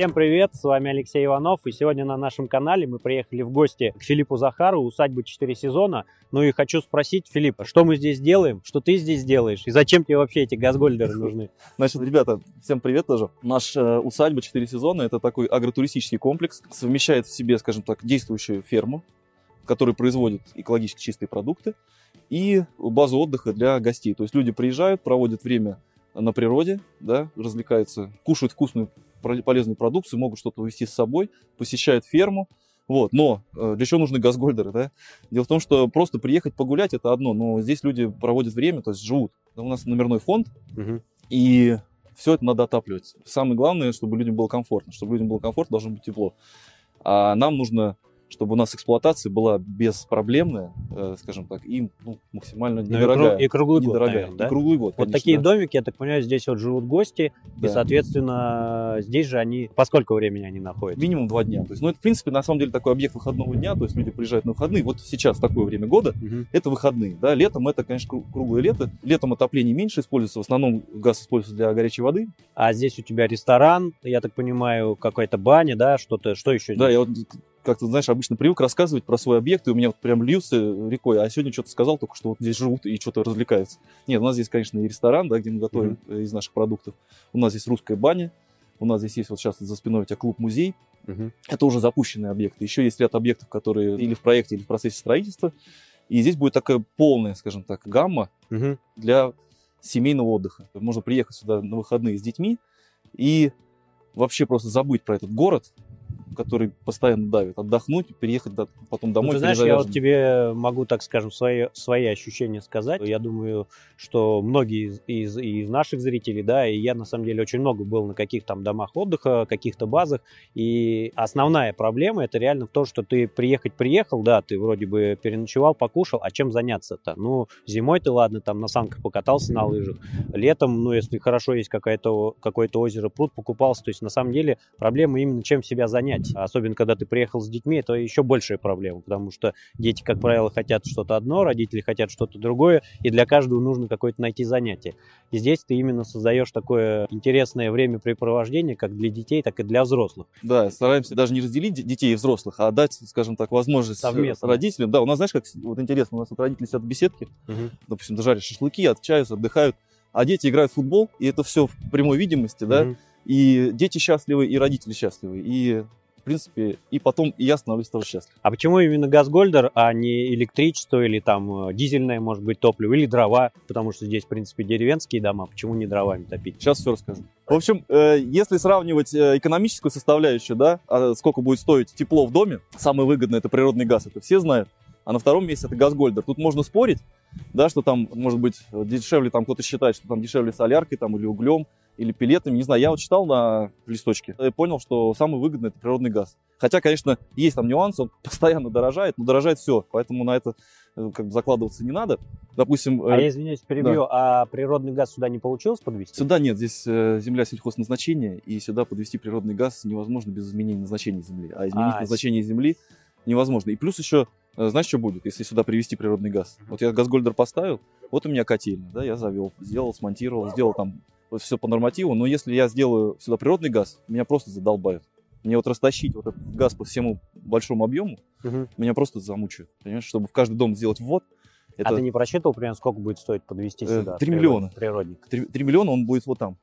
Всем привет, с вами Алексей Иванов, и сегодня на нашем канале мы приехали в гости к Филиппу Захару, усадьба 4 сезона. Ну и хочу спросить, Филипп, что мы здесь делаем, что ты здесь делаешь, и зачем тебе вообще эти газгольдеры нужны? Значит, ребята, всем привет тоже. Наш э, усадьба 4 сезона – это такой агротуристический комплекс, совмещает в себе, скажем так, действующую ферму, которая производит экологически чистые продукты, и базу отдыха для гостей. То есть люди приезжают, проводят время на природе, да, развлекаются, кушают вкусную полезную продукцию, могут что-то увезти с собой, посещают ферму. Вот, но э, для чего нужны газгольдеры, да? Дело в том, что просто приехать погулять это одно, но здесь люди проводят время, то есть живут. У нас номерной фонд, угу. и все это надо отапливать. Самое главное, чтобы людям было комфортно. Чтобы людям было комфортно, должно быть тепло. А нам нужно чтобы у нас эксплуатация была беспроблемная, э, скажем так, и ну, максимально недорогая. Ну, и, круглый год, наверное, да? И круглый год, Вот конечно, такие да. домики, я так понимаю, здесь вот живут гости, Да. и, соответственно, здесь же они... По сколько времени они находятся? Минимум два дня. То есть, ну, это, в принципе, на самом деле такой объект выходного дня, то есть люди приезжают на выходные. Вот сейчас такое время года, Мгм. это выходные. Да? Летом это, конечно, кру- круглое лето. Летом отопление меньше используется, в основном газ используется для горячей воды. А здесь у тебя ресторан, я так понимаю, какая-то баня, да, что-то, что еще Да, здесь? я вот как-то, знаешь, обычно привык рассказывать про свой объект, и у меня вот прям льются рекой, а сегодня что-то сказал только, что вот здесь живут и что-то развлекаются. Нет, у нас здесь, конечно, и ресторан, да, где мы готовим э, из наших продуктов. У нас здесь русская баня, у нас здесь есть вот сейчас за спиной у тебя клуб-музей. Мгм. Это уже запущенные объекты. Еще есть ряд объектов, которые или в проекте, или в процессе строительства. И здесь будет такая полная, скажем так, гамма Мгм. для семейного отдыха. Можно приехать сюда на выходные с детьми и вообще просто забыть про этот город, который постоянно давит, отдохнуть, переехать до- потом Ну, домой. ты знаешь, я вот тебе могу, так скажем, свои, свои ощущения сказать. Я думаю, что многие из, из, из наших зрителей, да, и я на самом деле очень много был на каких там домах отдыха, каких-то базах, и основная проблема это реально в том, что ты приехать приехал, да, ты вроде бы переночевал, покушал, а чем заняться-то? Ну, зимой ты, ладно, там на санках покатался на лыжах, летом, ну, если хорошо есть какое-то какое-то озеро, пруд, покупался, то есть на самом деле проблема именно чем себя занять. Особенно, когда ты приехал с детьми, это еще большая проблема, потому что дети, как правило, хотят что-то одно, родители хотят что-то другое, и для каждого нужно какое-то найти занятие. И здесь ты именно создаешь такое интересное времяпрепровождение как для детей, так и для взрослых. Да, стараемся даже не разделить де- детей и взрослых, а дать, скажем так, возможность э, Совместно. родителям. Да, у нас, знаешь, как вот интересно, у нас вот родители сидят в беседке, допустим, жарят шашлыки, отчаются, отдыхают, а дети играют в футбол, и это все в прямой видимости, да, Мгм. и дети счастливы, и родители счастливы, и принципе, и потом и я становлюсь тоже счастлив. А почему именно газгольдер, а не электричество или там э, дизельное, может быть, топливо, или дрова? Потому что здесь, в принципе, деревенские дома, почему не дровами топить? Сейчас все расскажу. В общем, э, если сравнивать э, экономическую составляющую, да, а сколько будет стоить тепло в доме, самое выгодное это природный газ, это все знают. А на втором месте это газгольдер. Тут можно спорить, да, что там, может быть, дешевле, там кто-то считает, что там дешевле соляркой там, или углем, или пилетами, не знаю, я вот читал на листочке и понял, что самый выгодный это природный газ. Хотя, конечно, есть там нюансы, он постоянно дорожает, но дорожает все, поэтому на это э, как бы закладываться не надо. Допустим, А э, я извиняюсь, перебью, а природный газ сюда не получилось подвести? Сюда нет, здесь э, земля сельхозназначения, и сюда подвести природный газ невозможно без изменения назначения земли. А изменить А, назначение земли невозможно. И плюс еще, знаешь, что будет, если сюда привести природный газ? Вот я газгольдер поставил, вот у меня котельня, да, я завел, сделал, смонтировал, сделал там вот все по нормативу, но если я сделаю сюда природный газ, меня просто задолбают. Мне вот растащить вот этот газ по всему большому объему, Мгм. меня просто замучают. Понимаешь, чтобы в каждый дом сделать ввод, А это ты не просчитывал, примерно, сколько будет стоить подвести Э, сюда? три миллиона. Природник. 3, миллиона, он будет вот там.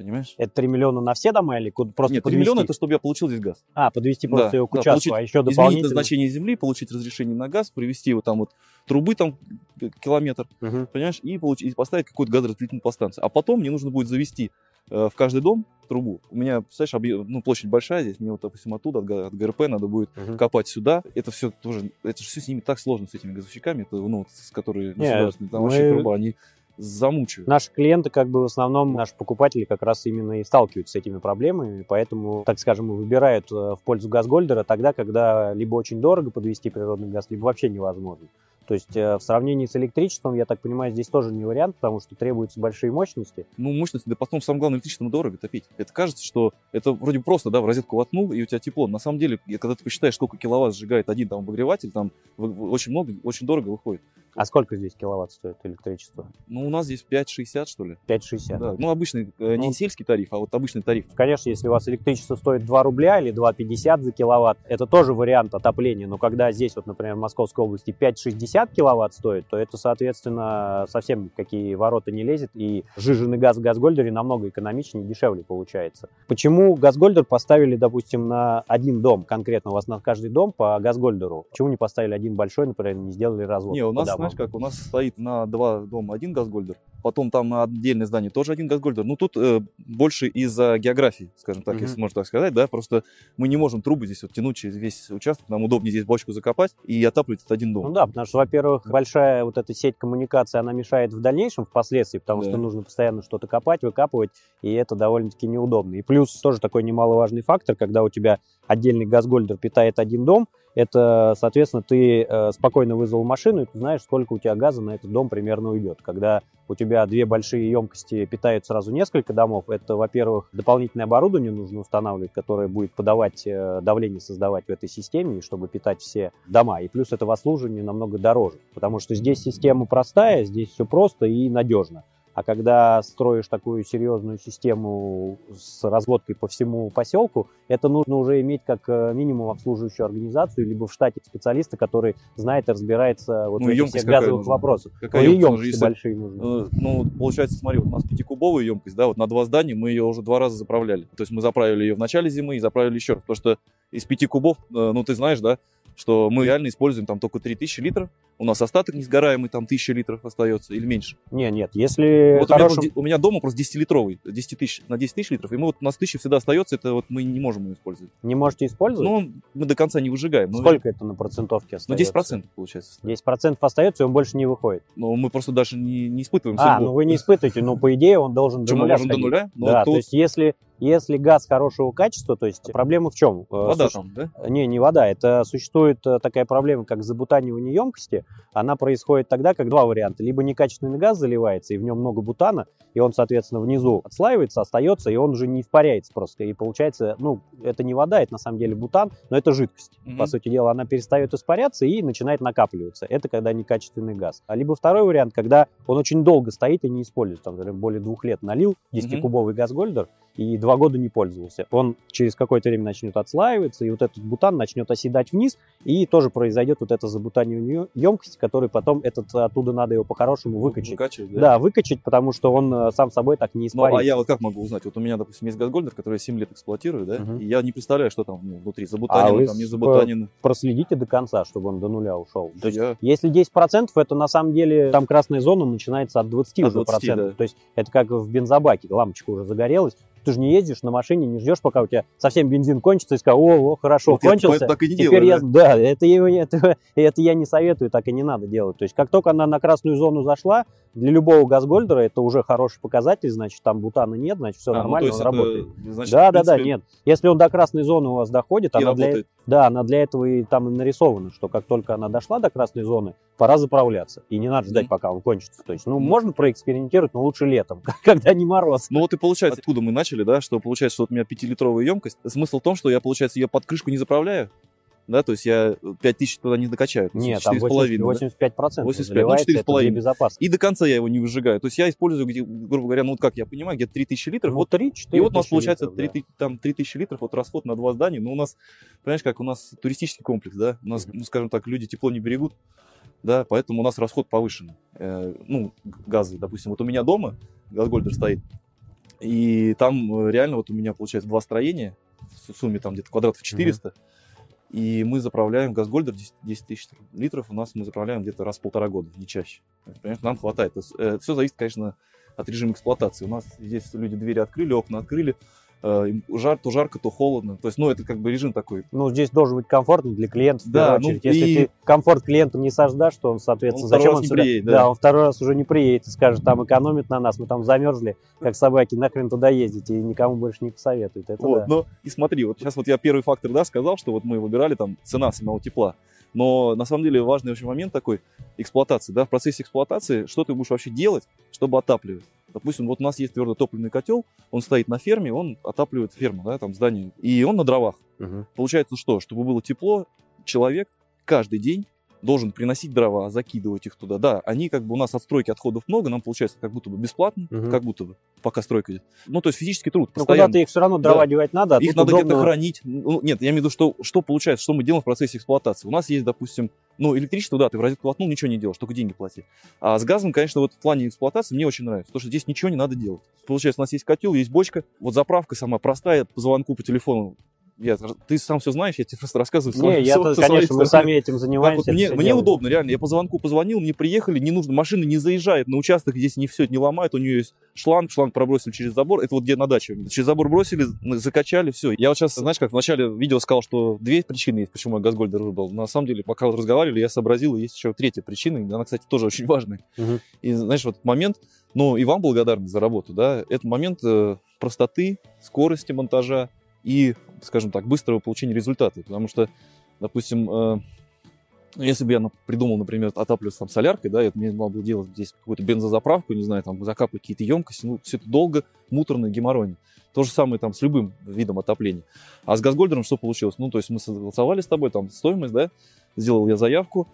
Понимаешь? Это 3 миллиона на все дома или просто Нет, 3 подвести? миллиона это чтобы я получил здесь газ. А, подвести просто Да, его к да, участку, получить- а еще изменить дополнительно... назначение земли, получить разрешение на газ, привести вот там вот трубы там к- километр, Мгм. понимаешь, и, получить, и поставить какую-то газоразделительную подстанцию. А потом мне нужно будет завести э, в каждый дом трубу. У меня, представляешь, объем- ну, площадь большая здесь, мне вот, допустим, оттуда, от, от ГРП надо будет Мгм. копать сюда. Это все тоже, это же все с ними так сложно, с этими газовщиками, это, ну, с которые Не, государственные, там вообще труба, они замучают. Наши клиенты, как бы в основном, наши покупатели как раз именно и сталкиваются с этими проблемами, поэтому, так скажем, выбирают э, в пользу газгольдера тогда, когда либо очень дорого подвести природный газ, либо вообще невозможно. То есть э, в сравнении с электричеством, я так понимаю, здесь тоже не вариант, потому что требуются большие мощности. Ну, мощности, да потом самое главное, электричеством дорого топить. Это кажется, что это вроде просто, да, в розетку воткнул, и у тебя тепло. На самом деле, когда ты посчитаешь, сколько киловатт сжигает один там обогреватель, там очень много, очень дорого выходит. А сколько здесь киловатт стоит электричество? Ну, у нас здесь 5,60, что ли. 5,60? Да, ну, обычный, э, не ну, сельский тариф, а вот обычный тариф. Конечно, если у вас электричество стоит 2 рубля или 2,50 за киловатт, это тоже вариант отопления. Но когда здесь, вот, например, в Московской области 5,60 киловатт стоит, то это, соответственно, совсем какие ворота не лезет. И жиженый газ в Газгольдере намного экономичнее дешевле получается. Почему Газгольдер поставили, допустим, на один дом конкретно? У вас на каждый дом по Газгольдеру. Почему не поставили один большой, например, не сделали развод? Не, у нас, знаешь как, у нас стоит на два дома один Газгольдер, потом там на отдельное здание тоже один Газгольдер. Ну, тут э, больше из-за географии, скажем так, mm-hmm. если можно так сказать, да, просто мы не можем трубы здесь вот тянуть через весь участок, нам удобнее здесь бочку закопать и отапливать этот один дом. Ну да, потому что, во-первых, большая вот эта сеть коммуникации, она мешает в дальнейшем, впоследствии, потому да. что нужно постоянно что-то копать, выкапывать, и это довольно-таки неудобно. И плюс тоже такой немаловажный фактор, когда у тебя отдельный газгольдер питает один дом, это, соответственно, ты э, спокойно вызвал машину, и ты знаешь, сколько у тебя газа на этот дом примерно уйдет. Когда у тебя две большие емкости питают сразу несколько домов, это, во-первых, дополнительное оборудование нужно устанавливать, которое будет подавать э, давление, создавать в этой системе, чтобы питать все дома. И плюс это в обслуживании намного дороже, потому что здесь система простая, здесь все просто и надежно. А когда строишь такую серьезную систему с разводкой по всему поселку, это нужно уже иметь как э, минимум обслуживающую организацию, либо в штате специалиста, который знает и разбирается вот ну, в этих всех газовых нужна? вопросах. Какая ну, емкость? емкости большие нужны. Э, ну, получается, смотри, у нас пятикубовая емкость, да, вот на два здания мы ее уже два раза заправляли. То есть мы заправили ее в начале зимы и заправили еще раз, потому что из пяти кубов, э, ну, ты знаешь, да, что мы реально используем там только 3000 литров, у нас остаток несгораемый, там 1000 литров остается или меньше. Не, нет, если... Вот хорошим... у, меня, у меня дома просто 10-литровый, 10 тысяч, на 10 тысяч литров, и мы вот у нас 1000 всегда остается, это вот мы не можем его использовать. Не можете использовать? Ну, мы до конца не выжигаем. Сколько это на процентовке остается? Ну, 10% получается. 10% остается, и он больше не выходит. Но мы просто даже не, не испытываем А, судьбу. ну вы не испытываете, но по идее он должен до нуля мы можем до нуля? Ну, да, тут... то есть если если газ хорошего качества, то есть проблема в чем? Э, вода Суще... там, да? Не, не вода. Это существует э, такая проблема, как забутанивание емкости. Она происходит тогда, как два варианта. Либо некачественный газ заливается, и в нем много бутана, и он, соответственно, внизу отслаивается, остается, и он уже не испаряется просто. И получается, ну, это не вода, это на самом деле бутан, но это жидкость. Угу. По сути дела, она перестает испаряться и начинает накапливаться. Это когда некачественный газ. А либо второй вариант, когда он очень долго стоит и не используется. Там, более двух лет налил 10-кубовый угу. газгольдер, и два года не пользовался. Он через какое-то время начнет отслаиваться, и вот этот бутан начнет оседать вниз, и тоже произойдет вот это забутанивание емкости, который потом этот, оттуда надо его по-хорошему выкачать. Выкачивать, да? Да, выкачать, потому что он э, сам собой так не испарится. Ну, а я вот как могу узнать? Вот у меня, допустим, есть газгольдер, который я 7 лет эксплуатирую, да, угу. и я не представляю, что там ну, внутри, забутанено, а там не забутанено. проследите до конца, чтобы он до нуля ушел. То я... есть, если 10%, это на самом деле, там красная зона начинается от 20 от уже 20, процентов. Да. То есть это как в бензобаке, лампочка уже загорелась, ты же не ездишь на машине, не ждешь, пока у тебя совсем бензин кончится, и скажешь, о, о хорошо, вот кончился. так и не Теперь делаю, я, да, это, это, это я не советую, так и не надо делать. То есть, как только она на красную зону зашла, для любого газгольдера это уже хороший показатель, значит, там бутана нет, значит, все а, ну, нормально, ну, он это, работает. Значит, да, принципе... да, да, нет. Если он до красной зоны у вас доходит, она для, да, она для этого и там и нарисована, что как только она дошла до красной зоны, пора заправляться. И не надо ждать, mm-hmm. пока он кончится. То есть, ну, mm-hmm. можно проэкспериментировать, но лучше летом, когда не мороз. Ну вот и получается, откуда мы начали, да, что получается, что вот у меня 5-литровая емкость. Смысл в том, что я, получается, ее под крышку не заправляю, да, то есть я 5000 туда не докачаю. Нет, там 80, 85 процентов 85, ну 4,5. И до конца я его не выжигаю. То есть я использую, где, грубо говоря, ну вот как я понимаю, где-то 3000 литров. Ну, вот 3 4 И вот у нас получается литров, 3, да. там 3000 литров, вот расход на два здания. Ну у нас, понимаешь, как у нас туристический комплекс, да, у нас, ну скажем так, люди тепло не берегут, да, поэтому у нас расход повышенный. Э, ну, газы, допустим, вот у меня дома газгольдер стоит, и там э, реально вот у меня получается два строения, в сумме там где-то квадратов 400, mm-hmm. И мы заправляем газгольдер 10, 10 тысяч литров, у нас мы заправляем где-то раз в полтора года, не чаще. Понимаешь, нам хватает. Это, это все зависит, конечно, от режима эксплуатации. У нас здесь люди двери открыли, окна открыли, Э, жар, то жарко, то холодно. То есть, ну, это как бы режим такой. Ну, здесь должен быть комфортно для клиента, в да, ну, очередь. Если и... ты комфорт клиенту не создашь, то он, соответственно, он зачем он сюда... приедет, да. да, он второй раз уже не приедет и скажет, там экономит на нас, мы там замерзли, как собаки, нахрен туда ездить, и никому больше не посоветует. Это вот, да. ну, и смотри, вот сейчас вот я первый фактор, да, сказал, что вот мы выбирали там цена самого тепла. Но на самом деле важный очень момент такой эксплуатации, да, в процессе эксплуатации, что ты будешь вообще делать, чтобы отапливать. Допустим, вот у нас есть твердотопливный котел, он стоит на ферме, он отапливает ферму, да, там здание, и он на дровах. Мгм. Получается что, чтобы было тепло, человек каждый день должен приносить дрова, закидывать их туда. Да, они как бы у нас от стройки отходов много, нам получается как будто бы бесплатно, Мгм. как будто бы, пока стройка идет. Ну, то есть физический труд Ну, постоянно. куда-то их все равно дрова Да. девать надо, а Их надо удобно- где-то хранить. Ну, нет, я имею в виду, что, что получается, что мы делаем в процессе эксплуатации. У нас есть, допустим, ну, электричество, да, ты в розетку воткнул, ничего не делаешь, только деньги плати. А с газом, конечно, вот в плане эксплуатации мне очень нравится, потому что здесь ничего не надо делать. Получается, у нас есть котел, есть бочка, вот заправка сама простая, по звонку, по телефону. Я, ты сам все знаешь, я тебе просто рассказываю. Не, я то, конечно, мы сами этим Так занимаемся. вот, мне, мне делаем. удобно, реально. Я по звонку позвонил, мне приехали, не нужно, машина не заезжает на участок, здесь не все не ломает, у нее есть шланг, шланг пробросили через забор, это вот где на даче. Через забор бросили, закачали, все. Я вот сейчас, знаешь, как в начале видео сказал, что две причины есть, почему я Газгольдер выбрал. На самом деле, пока вот разговаривали, я сообразил, есть еще третья причина, она, кстати, тоже очень важная. Мгм. И знаешь, вот этот момент, ну, и вам благодарны за работу, да, это момент э, простоты, скорости монтажа и, скажем так, быстрого получения результата. Потому что, допустим, э, ну, если бы я придумал, например, отапливаться там соляркой, да, это мне надо было делать здесь какую-то бензозаправку, не знаю, там закапывать какие-то емкости, ну, все это долго, муторно, геморройно. То же самое там с любым видом отопления. А с газгольдером что получилось? Ну, то есть мы согласовали с тобой там стоимость, да, сделал я заявку,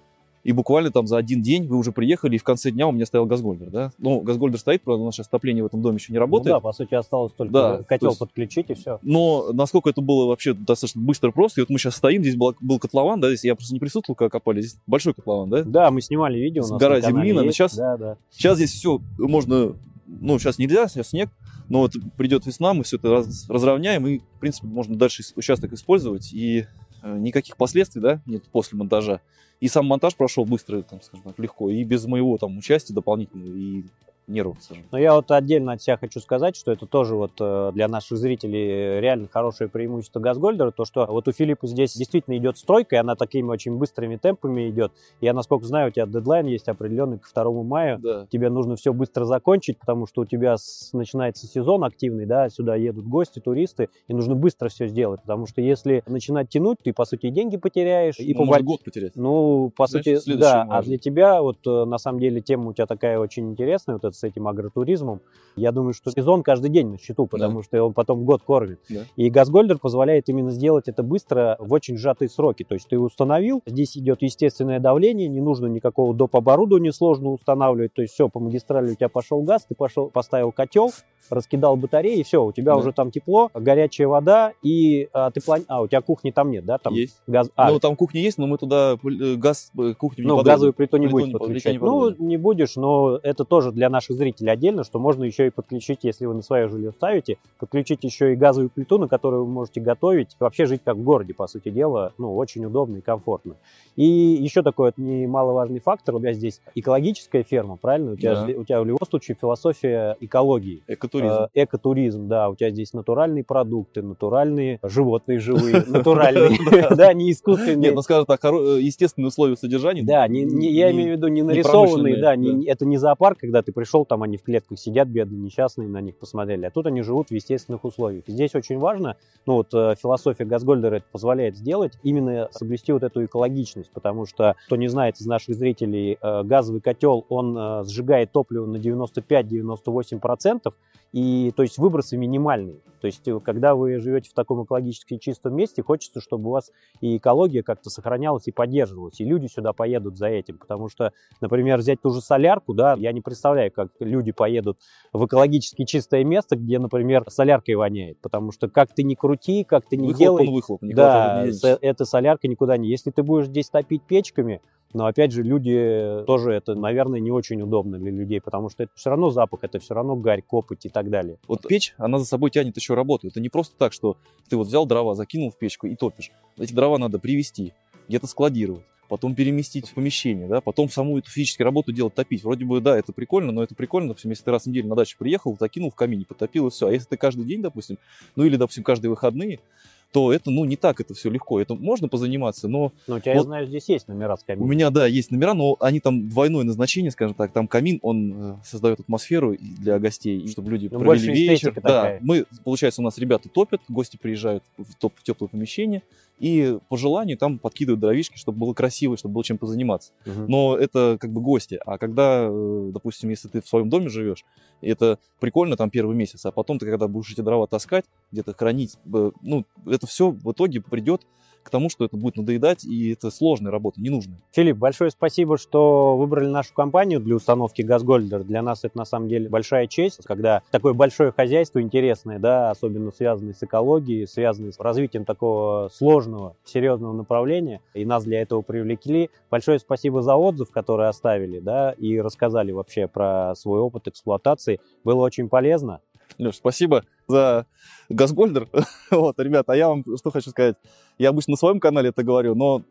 и буквально там за один день вы уже приехали, и в конце дня у меня стоял газгольдер, да. Ну, газгольдер стоит, правда, у нас сейчас отопление в этом доме еще не Ну работает. да, по сути, осталось только Да, котел то есть- подключить и все. Но насколько это было вообще достаточно быстро просто, и вот мы сейчас стоим, здесь был, был котлован, да, здесь я просто не присутствовал, когда копали, здесь большой котлован, да. Да, мы снимали видео. у С нас гора на есть. щас- Да, да. Сейчас здесь все можно, ну, сейчас нельзя, сейчас снег, но вот придет весна, мы все это раз- разровняем, и, в принципе, можно дальше участок использовать, и никаких последствий, да, нет после монтажа. И сам монтаж прошел быстро, там, скажем так, легко, и без моего там участия дополнительного, и скажем. Но я вот отдельно от себя хочу сказать, что это тоже вот э, для наших зрителей реально хорошее преимущество Газгольдера, то что вот у Филиппа здесь действительно идет стройка, и она такими очень быстрыми темпами идет. Я, насколько знаю, у тебя дедлайн есть определенный к 2 мая, Да. тебе нужно все быстро закончить, потому что у тебя с- начинается сезон активный, да, сюда едут гости, туристы, и нужно быстро все сделать, потому что если начинать тянуть, ты, по сути, и деньги потеряешь, и по можно боль- год потерять. Ну, по Значит, сути, да. А может. для тебя, вот э, на самом деле, тема у тебя такая очень интересная, вот это с этим агротуризмом. Я думаю, что сезон каждый день на счету, потому что он потом год кормит. Да. И Газгольдер позволяет именно сделать это быстро в очень сжатые сроки. То есть ты установил, здесь идет естественное давление, не нужно никакого доп. оборудования сложно устанавливать. То есть все, по магистрали у тебя пошел газ, ты пошел, поставил котел, раскидал батареи, и все, у тебя Да. уже там тепло, горячая вода, и а, ты плани... А, у тебя кухни там нет, да? Там Есть. газ... А, Ну, там кухня есть, но мы туда э, газ, э, кухню не ну, подадим. газовую плиту не под- подключать. не ну, не будешь, но это тоже для наших зрителей отдельно, что можно еще и подключить, если вы на свое жилье ставите, подключить еще и газовую плиту, на которой вы можете готовить, вообще жить как в городе, по сути дела, ну, очень удобно и комфортно. И еще такой вот немаловажный фактор, у тебя здесь экологическая ферма, правильно? У тебя, Да. у тебя в любом случае философия экологии. Экотуризм. Э, Экотуризм, да, у тебя здесь натуральные продукты, натуральные животные живые, натуральные, да, не искусственные. Нет, ну скажем так, э, естественные условия содержания. Да, я имею в виду не нарисованные, да. это не зоопарк, когда ты пришел, там они в клетках сидят, бедные, несчастные, на них посмотрели, а тут они живут в естественных условиях. Здесь очень важно, ну вот э, философия Газгольдера это позволяет сделать, именно соблюсти вот эту экологичность, потому что, кто не знает из наших зрителей, э, газовый котел, он э, сжигает топливо на 95-98%, и то есть выбросы минимальные. То есть э, когда вы живете в таком экологически чистом месте, хочется, чтобы у вас и экология как-то сохранялась и поддерживалась, и люди сюда поедут за этим, потому что, например, взять ту же солярку, да, я не представляю, как люди поедут в экологически чистое место, где, например, соляркой воняет, потому что как ты не крути, как ты не Выхлоп делай, он выхлоп. никуда да, эта солярка никуда не. Если ты будешь здесь топить печками, но опять же, люди тоже это, наверное, не очень удобно для людей, потому что это все равно запах, это все равно гарь, копоть и так далее. Вот печь, она за собой тянет еще работу. Это не просто так, что ты вот взял дрова, закинул в печку и топишь. Эти дрова надо привезти, где-то складировать, потом переместить в помещение, да, потом саму эту физическую работу делать, топить. Вроде бы, да, это прикольно, но это прикольно, допустим, если ты раз в неделю на дачу приехал, закинул в камине, потопил и все. А если ты каждый день, допустим, ну или, допустим, каждые выходные, то это, ну, не так это все легко. Это можно позаниматься, но... Ну, у тебя, вот я знаю, здесь есть номера с камином. У меня, да, есть номера, но они там двойное назначение, скажем так. Там камин, он э, создает атмосферу для гостей, чтобы люди Ну, провели вечер. Да, такая. мы, получается, у нас ребята топят, гости приезжают в, топ, в теплое помещение, и по желанию там подкидывают дровишки, чтобы было красиво, чтобы было чем позаниматься. Мгм. Но это как бы гости. А когда, э, допустим, если ты в своем доме живешь, это прикольно там первый месяц, а потом ты, когда будешь эти дрова таскать, где-то хранить, ну, это все в итоге придет к тому, что это будет надоедать, и это сложная работа, ненужная. Филипп, большое спасибо, что выбрали нашу компанию для установки Газгольдер. Для нас это на самом деле большая честь, когда такое большое хозяйство интересное, да, особенно связанное с экологией, связанное с развитием такого сложного, серьезного направления, и нас для этого привлекли. Большое спасибо за отзыв, который оставили, да, и рассказали вообще про свой опыт эксплуатации. Было очень полезно. Леш, спасибо за Газгольдер. вот, ребята, а я вам что хочу сказать. Я обычно на своем канале это говорю, но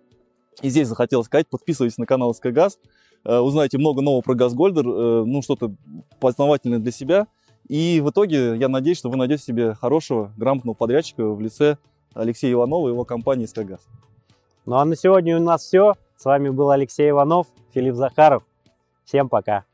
и здесь захотел сказать, подписывайтесь на канал СК Газ, э, узнаете много нового про Газгольдер, э, ну, что-то познавательное для себя. И в итоге я надеюсь, что вы найдете себе хорошего, грамотного подрядчика в лице Алексея Иванова и его компании СК Газ. Ну а на сегодня у нас все. С вами был Алексей Иванов, Филипп Захаров. Всем пока.